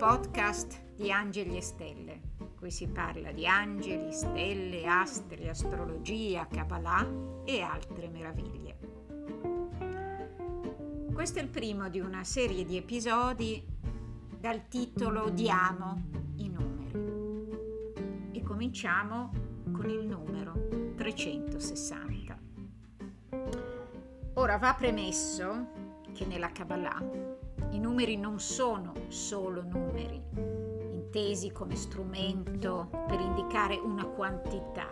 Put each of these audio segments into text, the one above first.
podcast di Angeli e Stelle. Qui si parla di angeli, stelle, astri, astrologia, Kabbalah e altre meraviglie. Questo è il primo di una serie di episodi dal titolo Diamo i numeri. E cominciamo con il numero 360. Ora va premesso che nella Kabbalah i numeri non sono solo numeri, intesi come strumento per indicare una quantità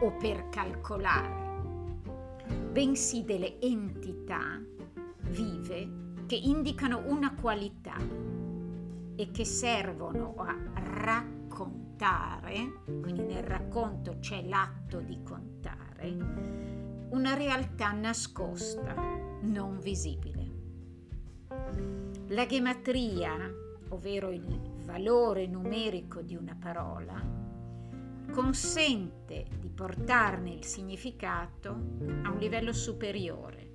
o per calcolare, bensì delle entità vive che indicano una qualità e che servono a raccontare, quindi nel racconto c'è l'atto di contare, una realtà nascosta, non visibile. La gematria, ovvero il valore numerico di una parola, consente di portarne il significato a un livello superiore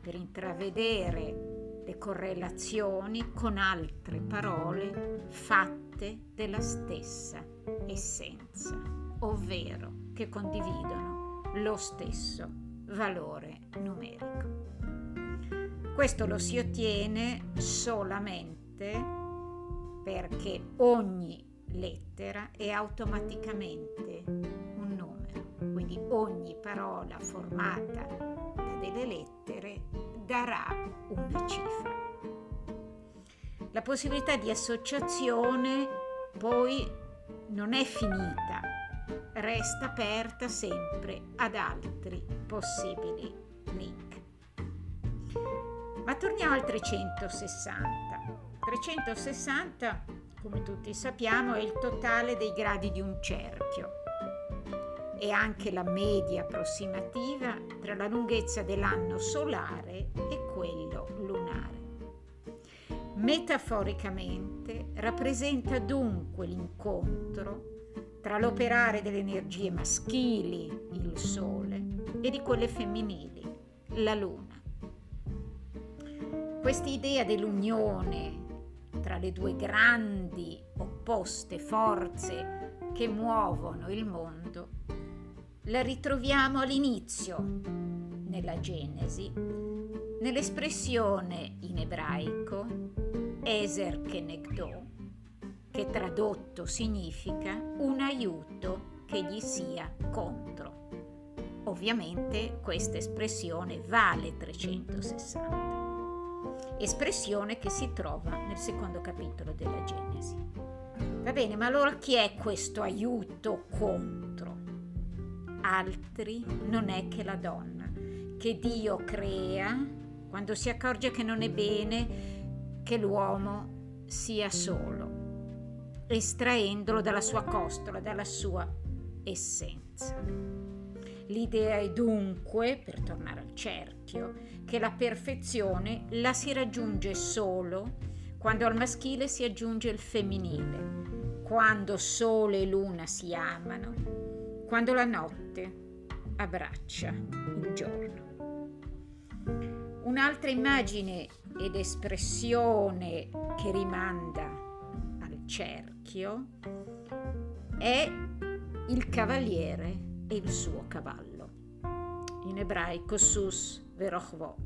per intravedere le correlazioni con altre parole fatte della stessa essenza, ovvero che condividono lo stesso valore numerico. Questo lo si ottiene solamente perché ogni lettera è automaticamente un numero, quindi ogni parola formata da delle lettere darà una cifra. La possibilità di associazione poi non è finita, resta aperta sempre ad altri possibili link. Ma torniamo al 360. 360, come tutti sappiamo, è il totale dei gradi di un cerchio e anche la media approssimativa tra la lunghezza dell'anno solare e quello lunare. Metaforicamente rappresenta dunque l'incontro tra l'operare delle energie maschili, il Sole, e di quelle femminili, la Luna. Questa idea dell'unione tra le due grandi opposte forze che muovono il mondo la ritroviamo all'inizio nella Genesi, nell'espressione in ebraico Eser Kenegdo, che tradotto significa un aiuto che gli sia contro. Ovviamente questa espressione vale 360 espressione che si trova nel secondo capitolo della Genesi. Va bene, ma allora chi è questo aiuto contro? Altri non è che la donna, che Dio crea quando si accorge che non è bene che l'uomo sia solo, estraendolo dalla sua costola, dalla sua essenza. L'idea è dunque, per tornare al cerchio, che la perfezione la si raggiunge solo quando al maschile si aggiunge il femminile, quando sole e luna si amano, quando la notte abbraccia il giorno. Un'altra immagine ed espressione che rimanda al cerchio è il cavaliere e il suo cavallo. In ebraico sus verochvo.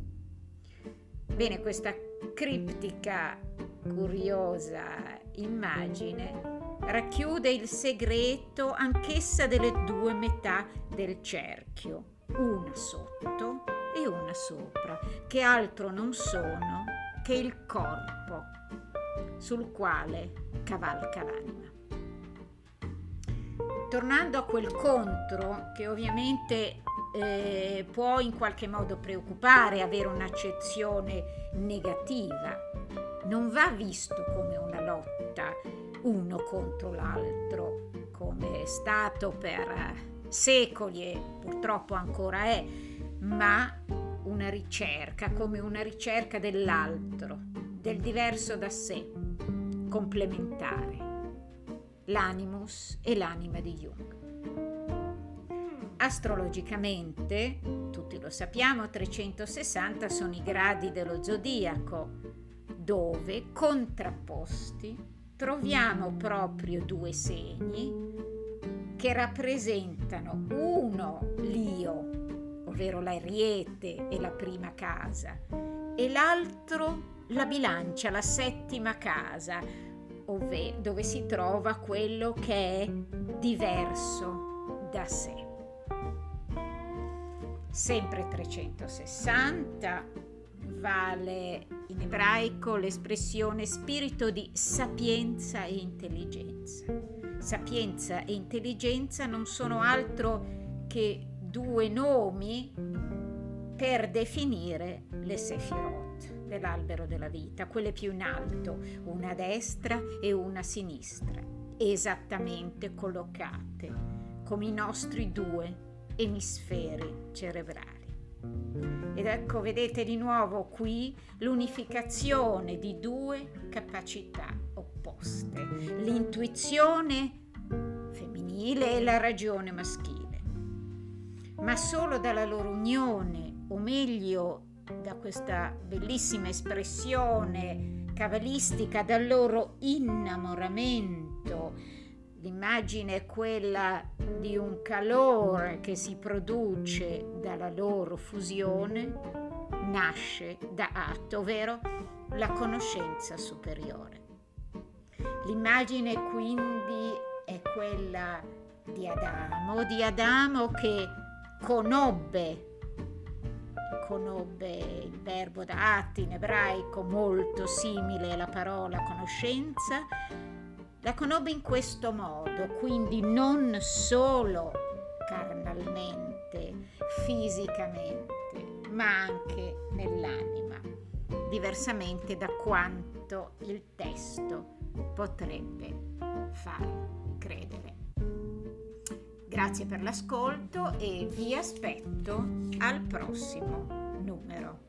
Bene, questa criptica, curiosa immagine racchiude il segreto anch'essa delle due metà del cerchio, una sotto e una sopra, che altro non sono che il corpo sul quale cavalca l'anima tornando a quel contro che ovviamente eh, può in qualche modo preoccupare, avere un'accezione negativa, non va visto come una lotta uno contro l'altro, come è stato per secoli e purtroppo ancora è, ma una ricerca, come una ricerca dell'altro, del diverso da sé, complementare l'animus e l'anima di Jung. Astrologicamente, tutti lo sappiamo, 360 sono i gradi dello zodiaco, dove contrapposti troviamo proprio due segni che rappresentano uno l'io, ovvero l'ariete e la prima casa, e l'altro la bilancia, la settima casa, ovvero dove si trova quello che è diverso da sé. Sempre 360 vale in ebraico l'espressione spirito di sapienza e intelligenza. Sapienza e intelligenza non sono altro che due nomi per definire le sefirot dell'albero della vita, quelle più in alto, una a destra e una a sinistra, esattamente collocate come i nostri due emisferi cerebrali. Ed ecco, vedete di nuovo qui l'unificazione di due capacità opposte, l'intuizione femminile e la ragione maschile. Ma solo dalla loro unione, o meglio da questa bellissima espressione cabalistica, dal loro innamoramento, L'immagine è quella di un calore che si produce dalla loro fusione, nasce da atto, ovvero la conoscenza superiore. L'immagine quindi è quella di Adamo, di Adamo che conobbe, conobbe il verbo da atti in ebraico molto simile alla parola conoscenza, la conobbe in questo modo, quindi non solo carnalmente, fisicamente, ma anche nell'anima, diversamente da quanto il testo potrebbe far credere. Grazie per l'ascolto e vi aspetto al prossimo numero.